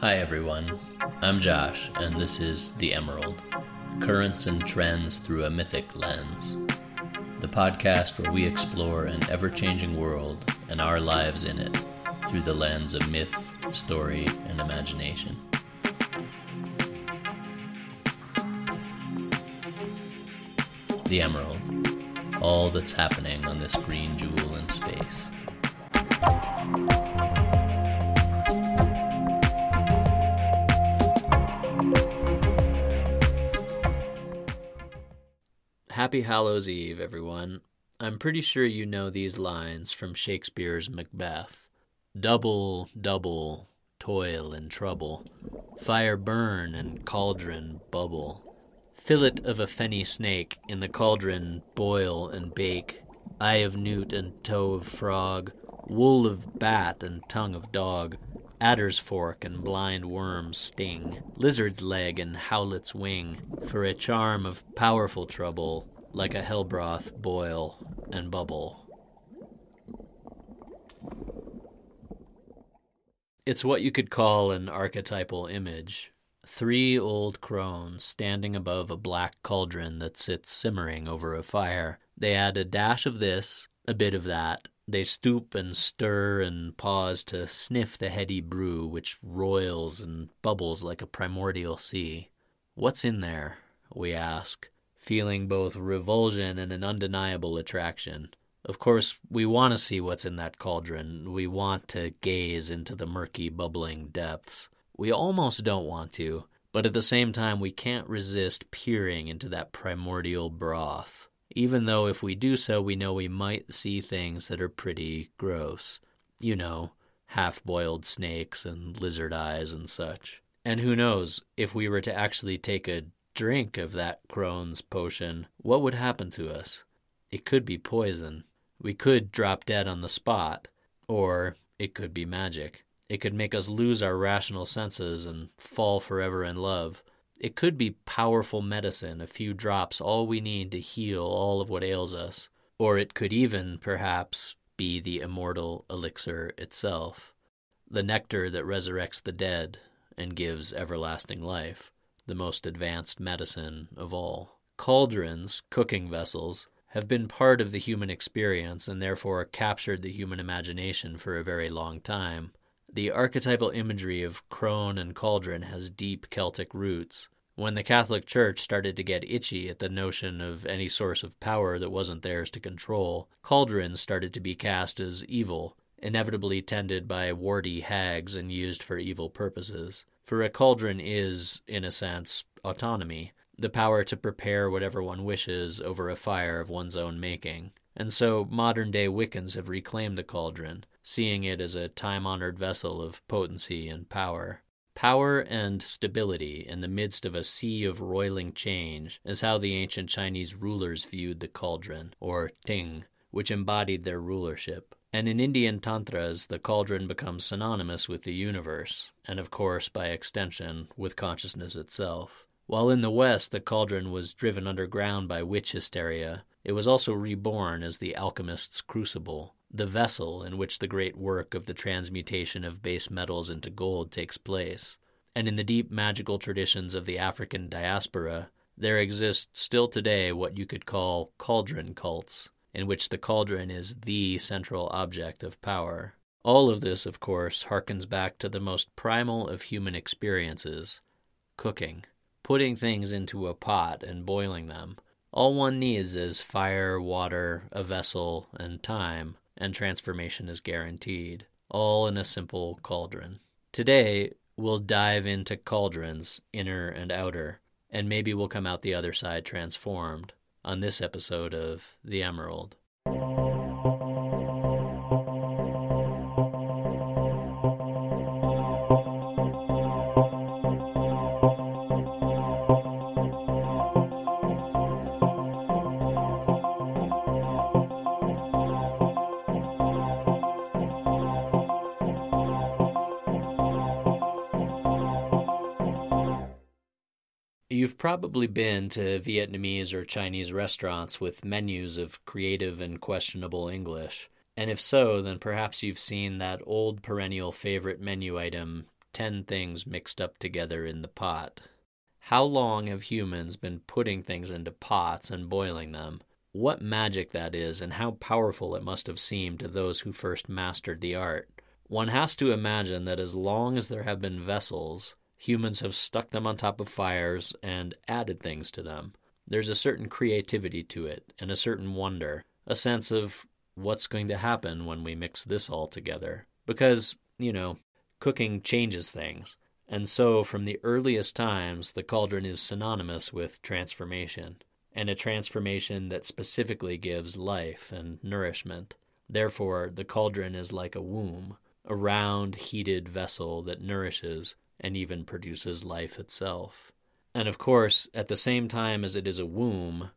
Hi, everyone. I'm Josh, and this is The Emerald Currents and Trends Through a Mythic Lens. The podcast where we explore an ever changing world and our lives in it through the lens of myth, story, and imagination. The Emerald, all that's happening on this green jewel in space. Happy Hallows Eve, everyone. I'm pretty sure you know these lines from Shakespeare's Macbeth. Double, double, toil and trouble, fire burn and cauldron bubble. Fillet of a fenny snake in the cauldron boil and bake, eye of newt and toe of frog, wool of bat and tongue of dog, adder's fork and blind worm's sting, lizard's leg and howlet's wing, for a charm of powerful trouble, like a hell broth boil and bubble. It's what you could call an archetypal image. Three old crones standing above a black cauldron that sits simmering over a fire. They add a dash of this, a bit of that. They stoop and stir and pause to sniff the heady brew which roils and bubbles like a primordial sea. What's in there? we ask, feeling both revulsion and an undeniable attraction. Of course, we want to see what's in that cauldron. We want to gaze into the murky, bubbling depths. We almost don't want to, but at the same time, we can't resist peering into that primordial broth. Even though if we do so, we know we might see things that are pretty gross. You know, half boiled snakes and lizard eyes and such. And who knows, if we were to actually take a drink of that crone's potion, what would happen to us? It could be poison. We could drop dead on the spot, or it could be magic. It could make us lose our rational senses and fall forever in love. It could be powerful medicine, a few drops, all we need to heal all of what ails us. Or it could even, perhaps, be the immortal elixir itself, the nectar that resurrects the dead and gives everlasting life, the most advanced medicine of all. Cauldrons, cooking vessels, have been part of the human experience and therefore captured the human imagination for a very long time. The archetypal imagery of crone and cauldron has deep Celtic roots. When the Catholic Church started to get itchy at the notion of any source of power that wasn't theirs to control, cauldrons started to be cast as evil, inevitably tended by warty hags and used for evil purposes. For a cauldron is, in a sense, autonomy the power to prepare whatever one wishes over a fire of one's own making. And so modern day Wiccans have reclaimed the cauldron, seeing it as a time honored vessel of potency and power. Power and stability in the midst of a sea of roiling change is how the ancient Chinese rulers viewed the cauldron, or ting, which embodied their rulership. And in Indian tantras, the cauldron becomes synonymous with the universe, and of course, by extension, with consciousness itself. While in the West the cauldron was driven underground by witch hysteria, it was also reborn as the alchemist's crucible, the vessel in which the great work of the transmutation of base metals into gold takes place. And in the deep magical traditions of the African diaspora, there exist still today what you could call cauldron cults, in which the cauldron is the central object of power. All of this, of course, harkens back to the most primal of human experiences cooking putting things into a pot and boiling them. All one needs is fire, water, a vessel, and time, and transformation is guaranteed, all in a simple cauldron. Today, we'll dive into cauldrons, inner and outer, and maybe we'll come out the other side transformed on this episode of The Emerald. Probably been to Vietnamese or Chinese restaurants with menus of creative and questionable English. And if so, then perhaps you've seen that old perennial favorite menu item, ten things mixed up together in the pot. How long have humans been putting things into pots and boiling them? What magic that is, and how powerful it must have seemed to those who first mastered the art. One has to imagine that as long as there have been vessels, humans have stuck them on top of fires and added things to them. There's a certain creativity to it, and a certain wonder, a sense of what's going to happen when we mix this all together. Because, you know, cooking changes things. And so, from the earliest times, the cauldron is synonymous with transformation, and a transformation that specifically gives life and nourishment. Therefore, the cauldron is like a womb, a round, heated vessel that nourishes and even produces life itself. And of course, at the same time as it is a womb,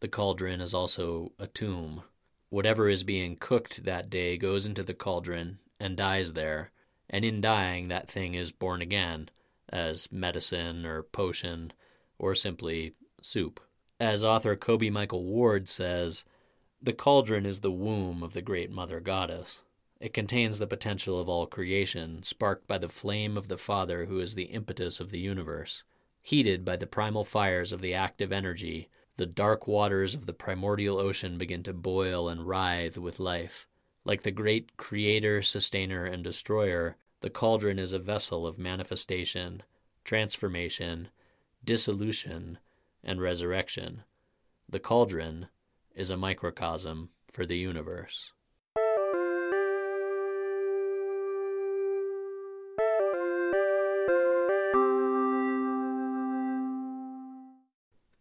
the cauldron is also a tomb. Whatever is being cooked that day goes into the cauldron and dies there, and in dying, that thing is born again as medicine or potion or simply soup. As author Kobe Michael Ward says, the cauldron is the womb of the great mother goddess. It contains the potential of all creation, sparked by the flame of the Father who is the impetus of the universe. Heated by the primal fires of the active energy, the dark waters of the primordial ocean begin to boil and writhe with life. Like the great creator, sustainer, and destroyer, the cauldron is a vessel of manifestation, transformation, dissolution, and resurrection. The cauldron is a microcosm for the universe.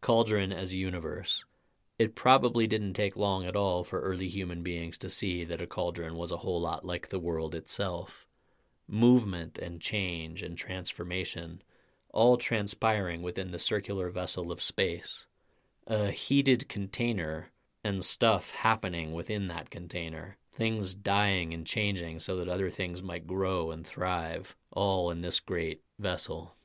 Cauldron as universe. It probably didn't take long at all for early human beings to see that a cauldron was a whole lot like the world itself. Movement and change and transformation, all transpiring within the circular vessel of space. A heated container and stuff happening within that container, things dying and changing so that other things might grow and thrive, all in this great vessel.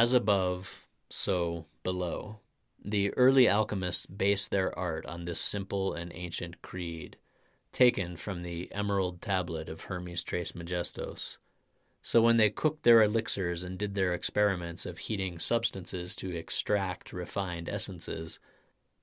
As above, so below. The early alchemists based their art on this simple and ancient creed, taken from the emerald tablet of Hermes Trismegistos. So when they cooked their elixirs and did their experiments of heating substances to extract refined essences,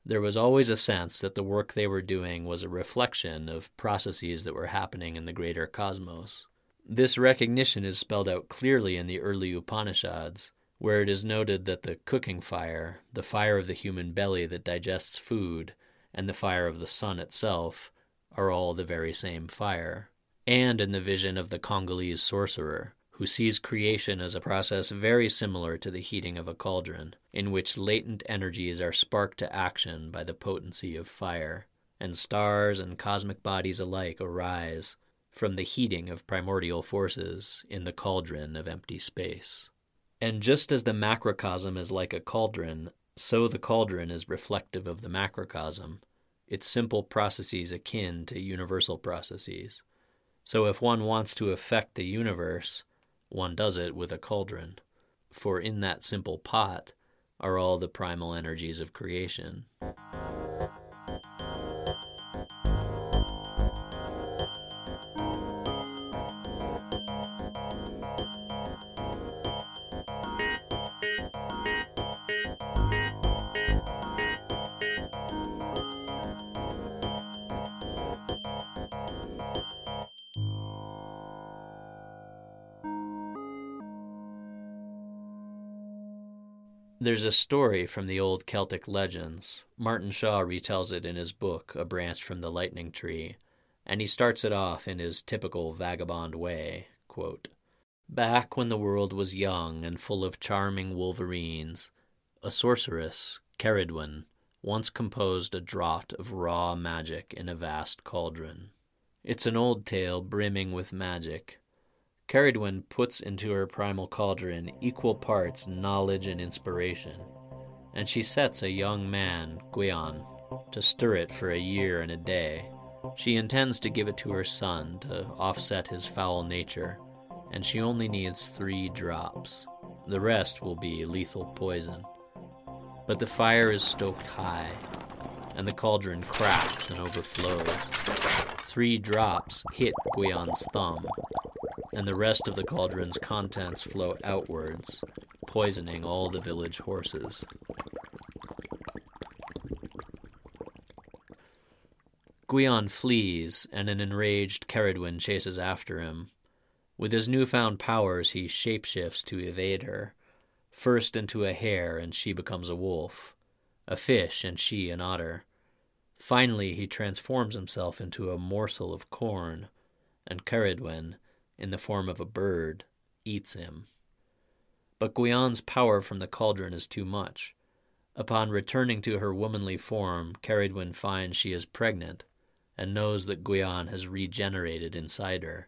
there was always a sense that the work they were doing was a reflection of processes that were happening in the greater cosmos. This recognition is spelled out clearly in the early Upanishads where it is noted that the cooking fire, the fire of the human belly that digests food, and the fire of the sun itself are all the very same fire. And in the vision of the Congolese sorcerer, who sees creation as a process very similar to the heating of a cauldron, in which latent energies are sparked to action by the potency of fire, and stars and cosmic bodies alike arise from the heating of primordial forces in the cauldron of empty space. And just as the macrocosm is like a cauldron, so the cauldron is reflective of the macrocosm, its simple processes akin to universal processes. So if one wants to affect the universe, one does it with a cauldron, for in that simple pot are all the primal energies of creation. There's a story from the old Celtic legends. Martin Shaw retells it in his book, A Branch from the Lightning Tree, and he starts it off in his typical vagabond way quote, Back when the world was young and full of charming wolverines, a sorceress, Ceridwen, once composed a draught of raw magic in a vast cauldron. It's an old tale brimming with magic, Ceridwen puts into her primal cauldron equal parts knowledge and inspiration, and she sets a young man, Gwion, to stir it for a year and a day. She intends to give it to her son to offset his foul nature, and she only needs three drops. The rest will be lethal poison. But the fire is stoked high, and the cauldron cracks and overflows. Three drops hit Gwion's thumb, and the rest of the cauldron's contents flow outwards, poisoning all the village horses. Gwion flees, and an enraged Ceridwen chases after him. With his newfound powers, he shapeshifts to evade her. First into a hare, and she becomes a wolf, a fish, and she an otter. Finally, he transforms himself into a morsel of corn, and Ceridwen, in the form of a bird, eats him. But Gwion's power from the cauldron is too much. Upon returning to her womanly form, Ceridwen finds she is pregnant and knows that Gwion has regenerated inside her.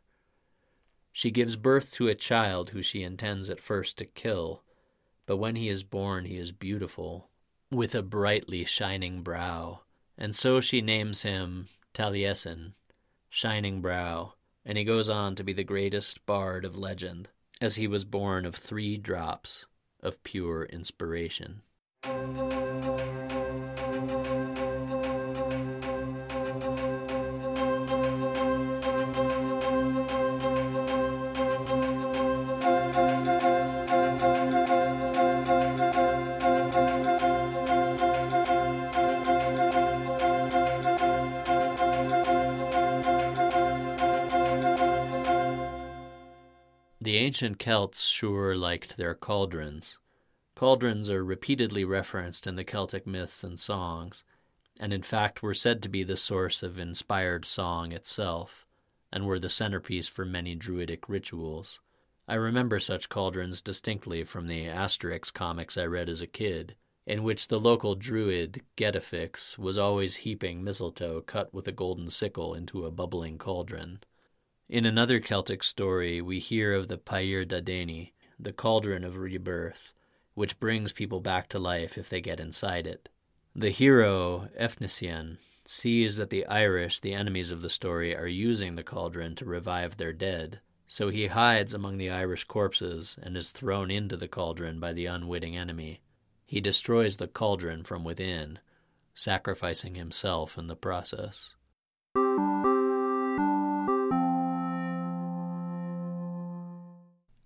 She gives birth to a child who she intends at first to kill, but when he is born, he is beautiful, with a brightly shining brow, and so she names him Taliesin, Shining Brow, and he goes on to be the greatest bard of legend, as he was born of three drops of pure inspiration. The ancient Celts sure liked their cauldrons. Cauldrons are repeatedly referenced in the Celtic myths and songs, and in fact were said to be the source of inspired song itself, and were the centerpiece for many druidic rituals. I remember such cauldrons distinctly from the Asterix comics I read as a kid, in which the local druid, Getafix, was always heaping mistletoe cut with a golden sickle into a bubbling cauldron. In another Celtic story, we hear of the Pair Dadeni, the cauldron of rebirth, which brings people back to life if they get inside it. The hero, Efnisien, sees that the Irish, the enemies of the story, are using the cauldron to revive their dead, so he hides among the Irish corpses and is thrown into the cauldron by the unwitting enemy. He destroys the cauldron from within, sacrificing himself in the process.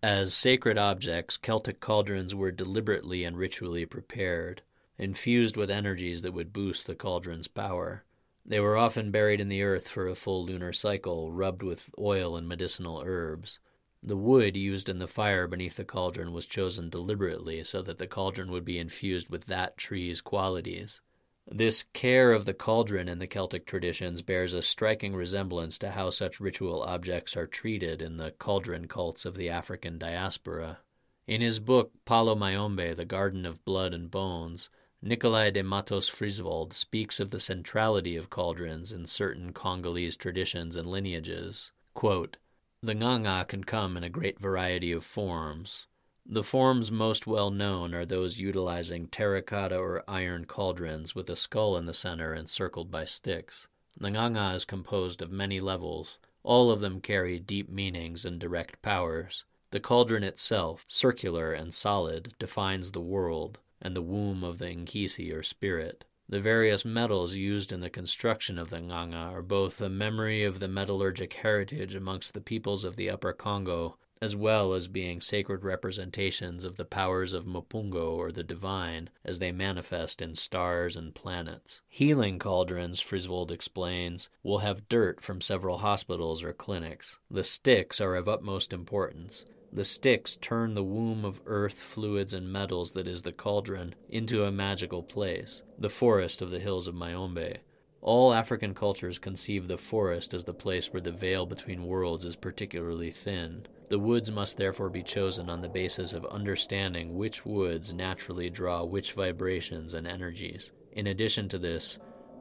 As sacred objects, Celtic cauldrons were deliberately and ritually prepared, infused with energies that would boost the cauldron's power. They were often buried in the earth for a full lunar cycle, rubbed with oil and medicinal herbs. The wood used in the fire beneath the cauldron was chosen deliberately so that the cauldron would be infused with that tree's qualities. This care of the cauldron in the Celtic traditions bears a striking resemblance to how such ritual objects are treated in the cauldron cults of the African diaspora. In his book Palo Mayombe, The Garden of Blood and Bones, Nicholaj de Mattos Frisvold speaks of the centrality of cauldrons in certain Congolese traditions and lineages. Quote, the nganga can come in a great variety of forms. The forms most well known are those utilizing terracotta or iron cauldrons with a skull in the center encircled by sticks. The nganga is composed of many levels. All of them carry deep meanings and direct powers. The cauldron itself, circular and solid, defines the world and the womb of the Nkisi or spirit. The various metals used in the construction of the nganga are both a memory of the metallurgic heritage amongst the peoples of the Upper Congo as well as being sacred representations of the powers of Mopungo or the divine as they manifest in stars and planets. Healing cauldrons, Frisvold explains, will have dirt from several hospitals or clinics. The sticks are of utmost importance. The sticks turn the womb of earth, fluids, and metals that is the cauldron into a magical place, the forest of the hills of Mayombe. All African cultures conceive the forest as the place where the veil between worlds is particularly thin. The woods must therefore be chosen on the basis of understanding which woods naturally draw which vibrations and energies. In addition to this,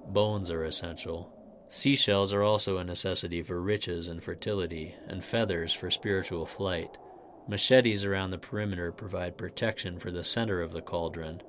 bones are essential. Seashells are also a necessity for riches and fertility, and feathers for spiritual flight. Machetes around the perimeter provide protection for the center of the cauldron,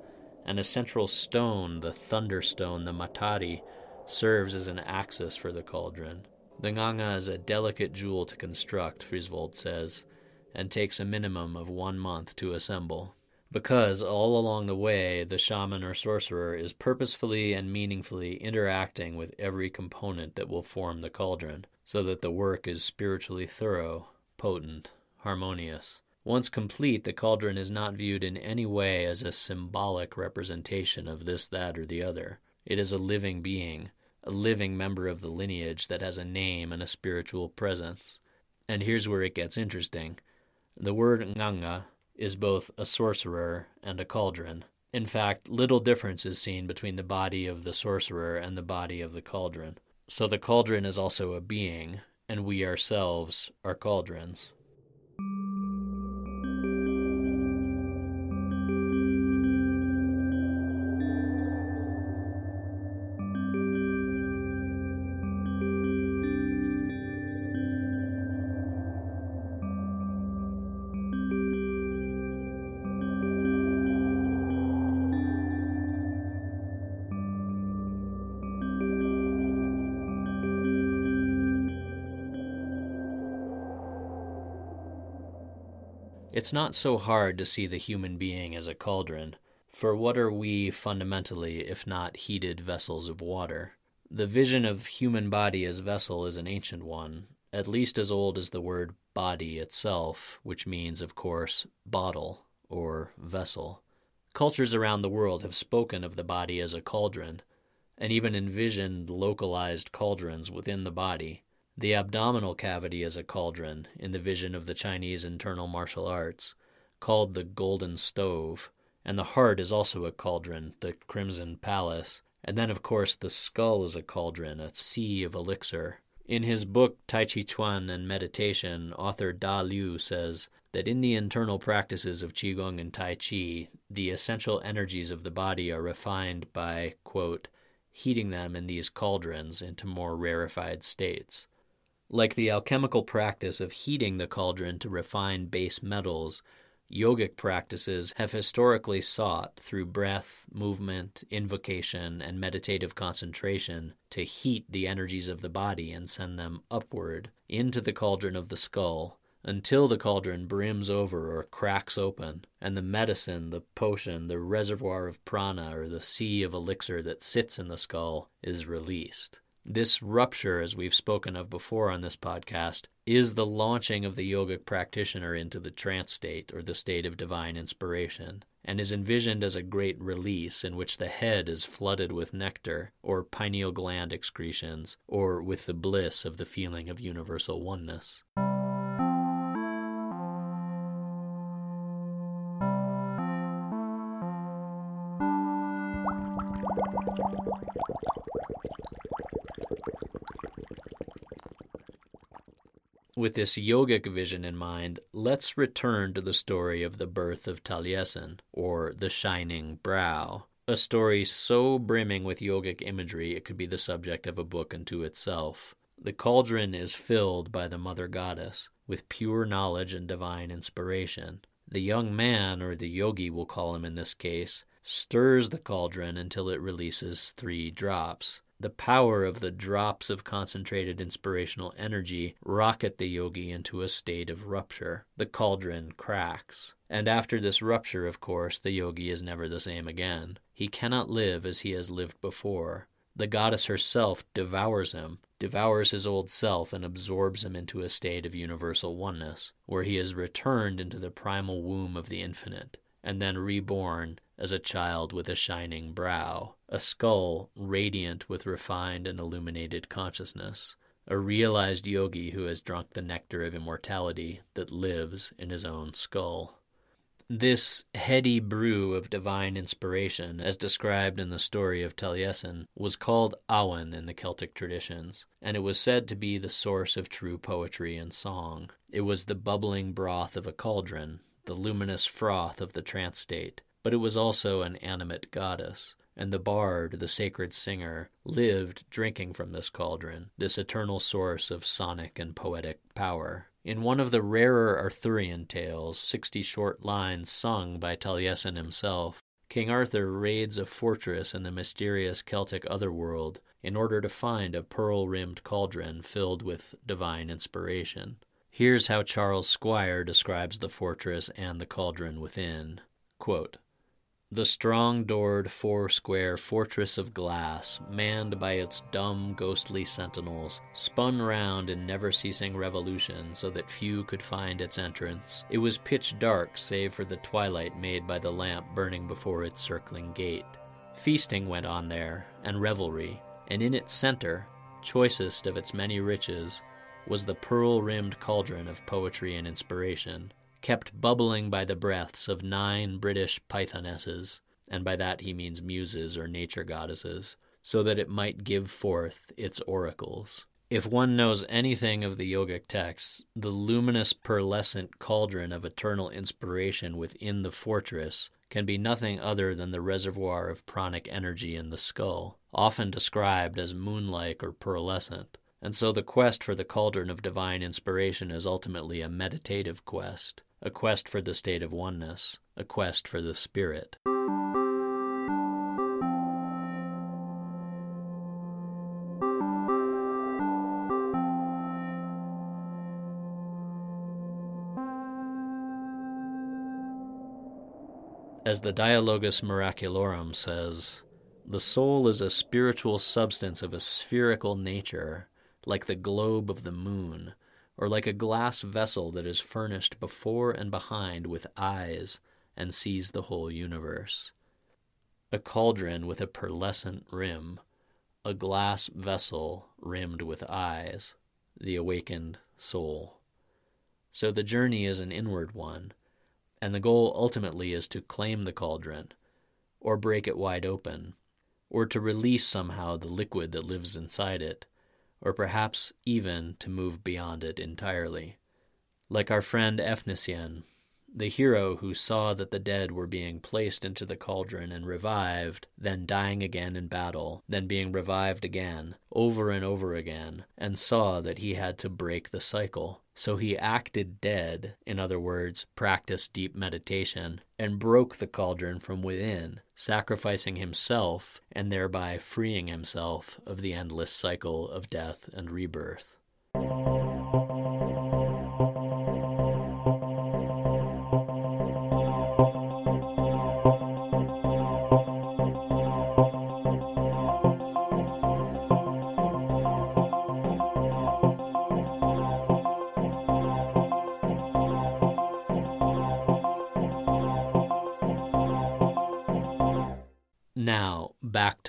and a central stone, the thunderstone, the matari, serves as an axis for the cauldron. The nganga is a delicate jewel to construct, Frisvold says, and takes a minimum of one month to assemble. because all along the way, the shaman or sorcerer is purposefully and meaningfully interacting with every component that will form the cauldron, so that the work is spiritually thorough, potent, harmonious. Once complete, the cauldron is not viewed in any way as a symbolic representation of this, that, or the other. It is a living being, a living member of the lineage that has a name and a spiritual presence. And here's where it gets interesting. The word nganga is both a sorcerer and a cauldron. In fact, little difference is seen between the body of the sorcerer and the body of the cauldron. So the cauldron is also a being, and we ourselves are cauldrons. It's not so hard to see the human being as a cauldron, for what are we fundamentally if not heated vessels of water? The vision of human body as vessel is an ancient one, at least as old as the word body itself, which means, of course, bottle or vessel. Cultures around the world have spoken of the body as a cauldron, and even envisioned localized cauldrons within the body. The abdominal cavity is a cauldron in the vision of the Chinese internal martial arts, called the Golden Stove, and the heart is also a cauldron, the Crimson Palace, and then, of course, the skull is a cauldron, a sea of elixir. In his book Tai Chi Chuan and Meditation, author Da Liu says that in the internal practices of Qigong and Tai Chi, the essential energies of the body are refined by, quote, heating them in these cauldrons into more rarefied states. Like the alchemical practice of heating the cauldron to refine base metals, yogic practices have historically sought, through breath, movement, invocation, and meditative concentration, to heat the energies of the body and send them upward into the cauldron of the skull until the cauldron brims over or cracks open, and the medicine, the potion, the reservoir of prana, or the sea of elixir that sits in the skull is released. This rupture, as we've spoken of before on this podcast, is the launching of the yogic practitioner into the trance state or the state of divine inspiration, and is envisioned as a great release in which the head is flooded with nectar or pineal gland excretions, or with the bliss of the feeling of universal oneness. With this yogic vision in mind, let's return to the story of the birth of Taliesin, or the Shining Brow, a story so brimming with yogic imagery it could be the subject of a book unto itself. The cauldron is filled by the Mother Goddess with pure knowledge and divine inspiration. The young man, or the yogi we'll call him in this case, stirs the cauldron until it releases three drops. The power of the drops of concentrated inspirational energy rocket the yogi into a state of rupture. The cauldron cracks. And after this rupture, of course, the yogi is never the same again. He cannot live as he has lived before. The goddess herself devours him, devours his old self, and absorbs him into a state of universal oneness, where he is returned into the primal womb of the infinite, and then reborn as a child with a shining brow, a skull radiant with refined and illuminated consciousness, a realized yogi who has drunk the nectar of immortality that lives in his own skull. This heady brew of divine inspiration, as described in the story of Taliesin, was called Awen in the Celtic traditions, and it was said to be the source of true poetry and song. It was the bubbling broth of a cauldron, the luminous froth of the trance state, but it was also an animate goddess, and the bard, the sacred singer, lived drinking from this cauldron, this eternal source of sonic and poetic power. In one of the rarer Arthurian tales, sixty short lines sung by Taliesin himself, King Arthur raids a fortress in the mysterious Celtic otherworld in order to find a pearl rimmed cauldron filled with divine inspiration. Here's how Charles Squire describes the fortress and the cauldron within. Quote, the strong doored four square fortress of glass, manned by its dumb, ghostly sentinels, spun round in never ceasing revolution so that few could find its entrance. It was pitch dark save for the twilight made by the lamp burning before its circling gate. Feasting went on there, and revelry, and in its center, choicest of its many riches, was the pearl rimmed cauldron of poetry and inspiration kept bubbling by the breaths of nine British Pythonesses, and by that he means muses or nature goddesses, so that it might give forth its oracles. If one knows anything of the yogic texts, the luminous pearlescent cauldron of eternal inspiration within the fortress can be nothing other than the reservoir of pranic energy in the skull, often described as moonlike or pearlescent. And so the quest for the cauldron of divine inspiration is ultimately a meditative quest, a quest for the state of oneness, a quest for the Spirit. As the Dialogus Miraculorum says, the soul is a spiritual substance of a spherical nature, like the globe of the moon, or like a glass vessel that is furnished before and behind with eyes and sees the whole universe. A cauldron with a pearlescent rim, a glass vessel rimmed with eyes, the awakened soul. So the journey is an inward one, and the goal ultimately is to claim the cauldron, or break it wide open, or to release somehow the liquid that lives inside it or perhaps even to move beyond it entirely. Like our friend Efnisien, the hero who saw that the dead were being placed into the cauldron and revived, then dying again in battle, then being revived again, over and over again, and saw that he had to break the cycle. So he acted dead, in other words, practiced deep meditation, and broke the cauldron from within, sacrificing himself and thereby freeing himself of the endless cycle of death and rebirth.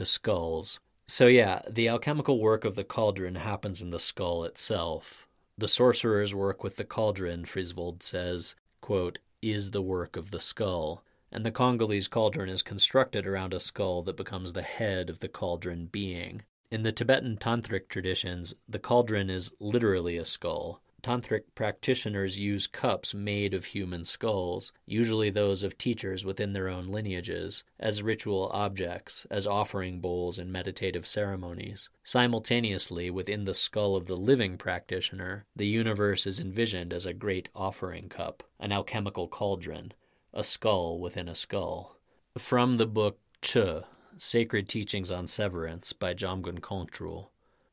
Skulls. So, yeah, the alchemical work of the cauldron happens in the skull itself. The sorcerer's work with the cauldron, Frisvold says, quote, is the work of the skull. And the Congolese cauldron is constructed around a skull that becomes the head of the cauldron being. In the Tibetan tantric traditions, the cauldron is literally a skull, tantric practitioners use cups made of human skulls, usually those of teachers within their own lineages, as ritual objects, as offering bowls in meditative ceremonies. Simultaneously, within the skull of the living practitioner, the universe is envisioned as a great offering cup, an alchemical cauldron, a skull within a skull. From the book Chöd, Sacred Teachings on Severance by Jamgon Kongtrul.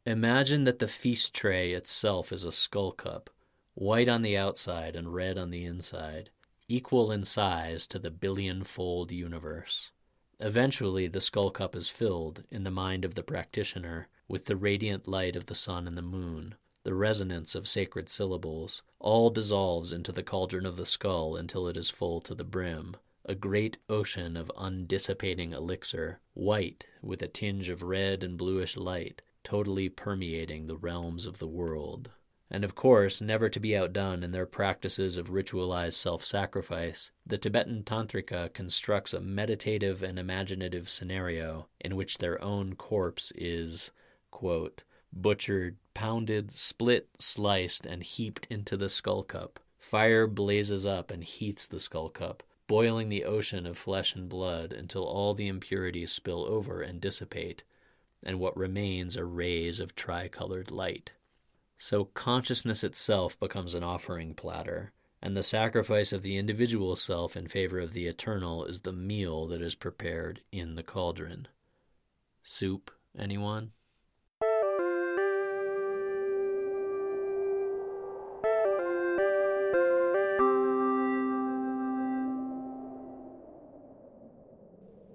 Imagine that the feast tray itself is a skull cup, white on the outside and red on the inside, equal in size to the billion fold universe. Eventually, the skull cup is filled, in the mind of the practitioner, with the radiant light of the sun and the moon, the resonance of sacred syllables, all dissolves into the cauldron of the skull until it is full to the brim, a great ocean of undissipating elixir, white with a tinge of red and bluish light, totally permeating the realms of the world. And of course, never to be outdone in their practices of ritualized self sacrifice, the Tibetan Tantrika constructs a meditative and imaginative scenario in which their own corpse is, quote, butchered, pounded, split, sliced, and heaped into the skull cup. Fire blazes up and heats the skull cup, boiling the ocean of flesh and blood until all the impurities spill over and dissipate, and what remains are rays of tricolored light. So consciousness itself becomes an offering platter, and the sacrifice of the individual self in favor of the eternal is the meal that is prepared in the cauldron. Soup, anyone?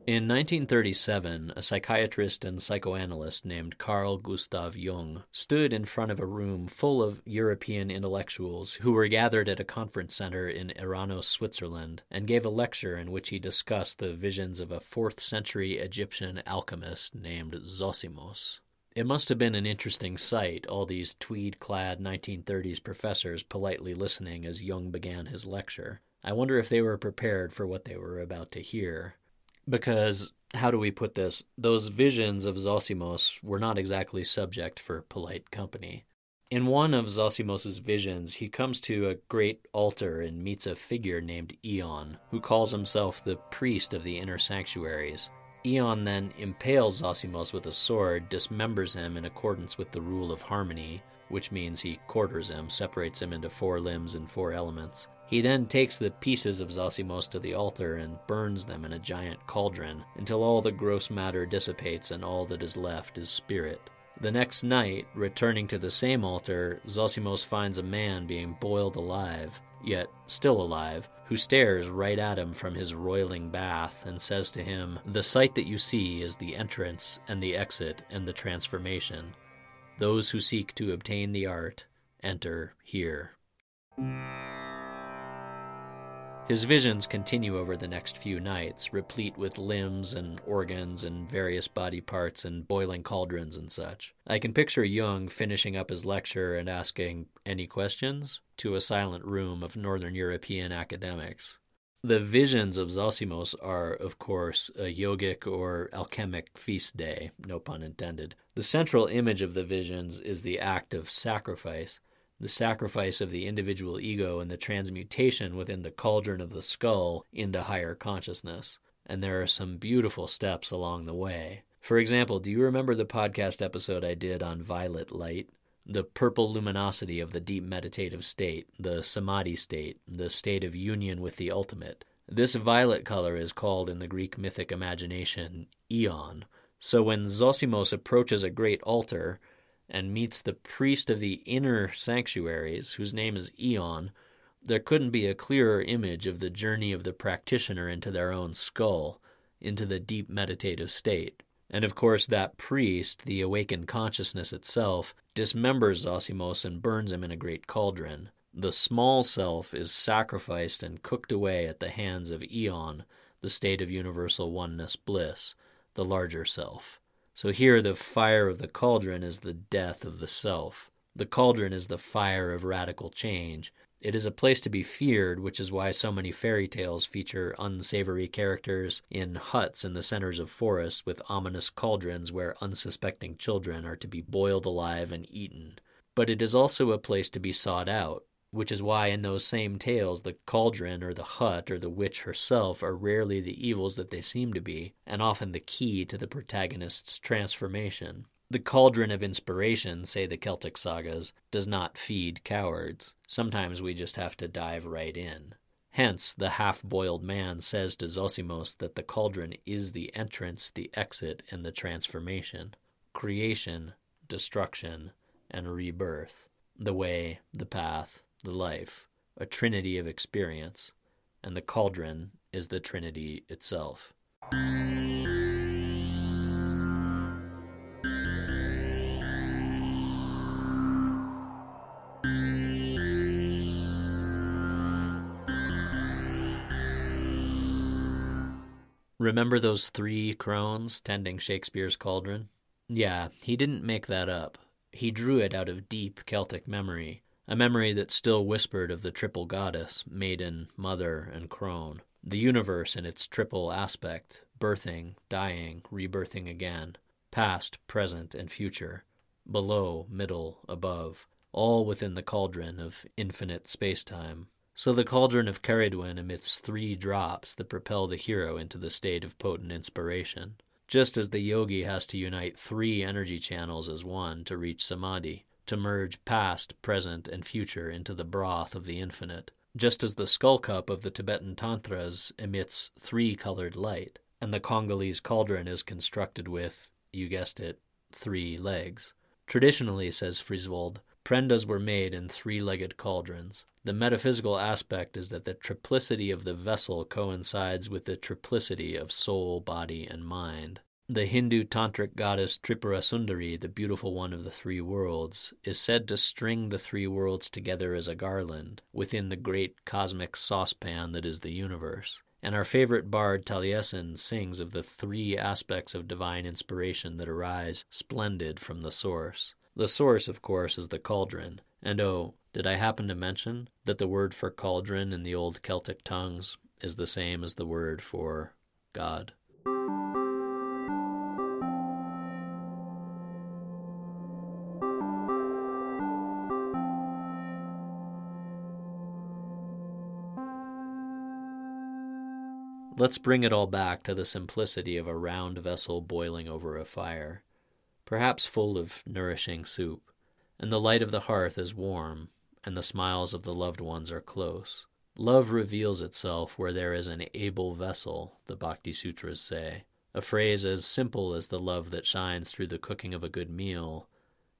In 1937, a psychiatrist and psychoanalyst named Carl Gustav Jung stood in front of a room full of European intellectuals who were gathered at a conference center in Eranos, Switzerland, and gave a lecture in which he discussed the visions of a 4th century Egyptian alchemist named Zosimos. It must have been an interesting sight, all these tweed clad 1930s professors politely listening as Jung began his lecture. I wonder if they were prepared for what they were about to hear. Because, how do we put this? Those visions of Zosimos were not exactly subject for polite company. In one of Zosimos' visions, he comes to a great altar and meets a figure named Eon, who calls himself the priest of the inner sanctuaries. Eon then impales Zosimos with a sword, dismembers him in accordance with the rule of harmony, which means he quarters him, separates him into four limbs and four elements. He then takes the pieces of Zosimos to the altar and burns them in a giant cauldron until all the gross matter dissipates and all that is left is spirit. The next night, returning to the same altar, Zosimos finds a man being boiled alive, yet still alive, who stares right at him from his roiling bath and says to him, The sight that you see is the entrance and the exit and the transformation. Those who seek to obtain the art enter here. His visions continue over the next few nights, replete with limbs and organs and various body parts and boiling cauldrons and such. I can picture Jung finishing up his lecture and asking, Any questions? to a silent room of Northern European academics. The visions of Zosimos are, of course, a yogic or alchemic feast day, no pun intended. The central image of the visions is the act of sacrifice, the sacrifice of the individual ego and the transmutation within the cauldron of the skull into higher consciousness. And there are some beautiful steps along the way. For example, do you remember the podcast episode I did on violet light? The purple luminosity of the deep meditative state, the samadhi state, the state of union with the ultimate. This violet color is called in the Greek mythic imagination eon. So when Zosimos approaches a great altar, and meets the priest of the inner sanctuaries, whose name is Eon, there couldn't be a clearer image of the journey of the practitioner into their own skull, into the deep meditative state. And of course, that priest, the awakened consciousness itself, dismembers Zosimos and burns him in a great cauldron. The small self is sacrificed and cooked away at the hands of Eon, the state of universal oneness bliss, the larger self. So here, the fire of the cauldron is the death of the self. The cauldron is the fire of radical change. It is a place to be feared, which is why so many fairy tales feature unsavory characters in huts in the centers of forests with ominous cauldrons where unsuspecting children are to be boiled alive and eaten. But it is also a place to be sought out, which is why in those same tales the cauldron or the hut or the witch herself are rarely the evils that they seem to be, and often the key to the protagonist's transformation. The cauldron of inspiration, say the Celtic sagas, does not feed cowards. Sometimes we just have to dive right in. Hence, the half boiled man says to Zosimos that the cauldron is the entrance, the exit, and the transformation creation, destruction, and rebirth. The way, the path, the life, a trinity of experience, and the cauldron is the trinity itself. Remember those three crones tending Shakespeare's cauldron? Yeah, he didn't make that up. He drew it out of deep Celtic memory, a memory that still whispered of the triple goddess, maiden, mother, and crone, the universe in its triple aspect, birthing, dying, rebirthing again, past, present, and future, below, middle, above, all within the cauldron of infinite spacetime. So the cauldron of Cerridwen emits three drops that propel the hero into the state of potent inspiration, just as the yogi has to unite three energy channels as one to reach samadhi to merge past, present, and future into the broth of the infinite, just as the skull cup of the Tibetan Tantras emits three colored light, and the Congolese cauldron is constructed with, you guessed it, three legs. Traditionally, says Frisvold, Prendas were made in three legged cauldrons. The metaphysical aspect is that the triplicity of the vessel coincides with the triplicity of soul, body, and mind. The Hindu tantric goddess Tripura Sundari, the beautiful one of the three worlds, is said to string the three worlds together as a garland within the great cosmic saucepan that is the universe. And our favorite bard Taliesin sings of the three aspects of divine inspiration that arise splendid from the source. The source, of course, is the cauldron. And oh, did I happen to mention that the word for cauldron in the old Celtic tongues is the same as the word for God? Let's bring it all back to the simplicity of a round vessel boiling over a fire perhaps full of nourishing soup, and the light of the hearth is warm, and the smiles of the loved ones are close. Love reveals itself where there is an able vessel, the Bhakti Sutras say, a phrase as simple as the love that shines through the cooking of a good meal,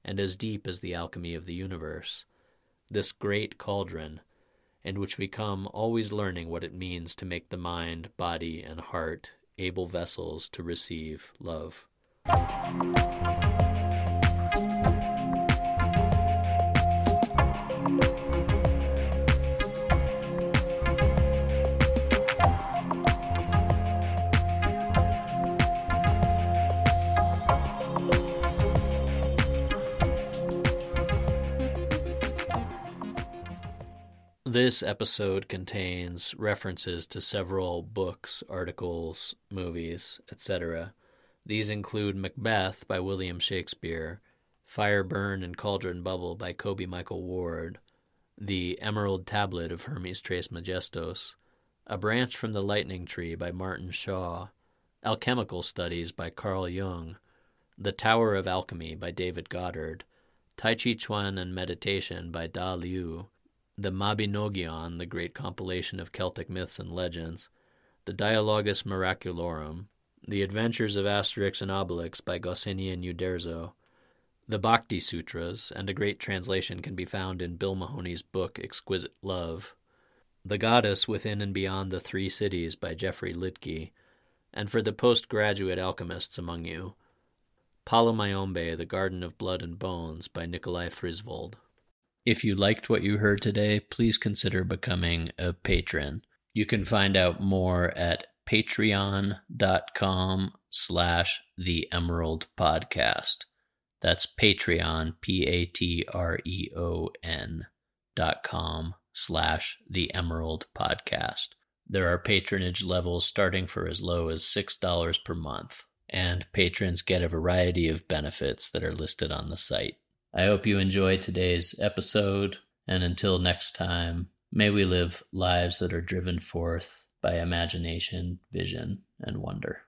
and as deep as the alchemy of the universe. This great cauldron, in which we come always learning what it means to make the mind, body, and heart able vessels to receive love. This episode contains references to several books, articles, movies, etc. These include Macbeth by William Shakespeare, Fire Burn and Cauldron Bubble by Kobe Michael Ward, The Emerald Tablet of Hermes Trismegistus, A Branch from the Lightning Tree by Martin Shaw, Alchemical Studies by Carl Jung, The Tower of Alchemy by David Goddard, Tai Chi Chuan and Meditation by Da Liu, The Mabinogion, the great compilation of Celtic myths and legends, The Dialogus Miraculorum, the Adventures of Asterix and Obelix by Goscinny Uderzo. The Bhakti Sutras, and a great translation can be found in Bill Mahony's book Exquisite Love. The Goddess Within and Beyond the Three Cities by Jeffrey Lidke. And for the postgraduate alchemists among you, Palo Mayombe, The Garden of Blood and Bones by Nicholaj Frisvold. If you liked what you heard today, please consider becoming a patron. You can find out more at patreon.com slash the emerald podcast. That's patreon p-a-t-r-e-o-n dot com slash the emerald podcast. There are patronage levels starting for as low as six dollars per month and patrons get a variety of benefits that are listed on the site I hope you enjoy today's episode. And until next time, may we live lives that are driven forth by imagination, vision, and wonder.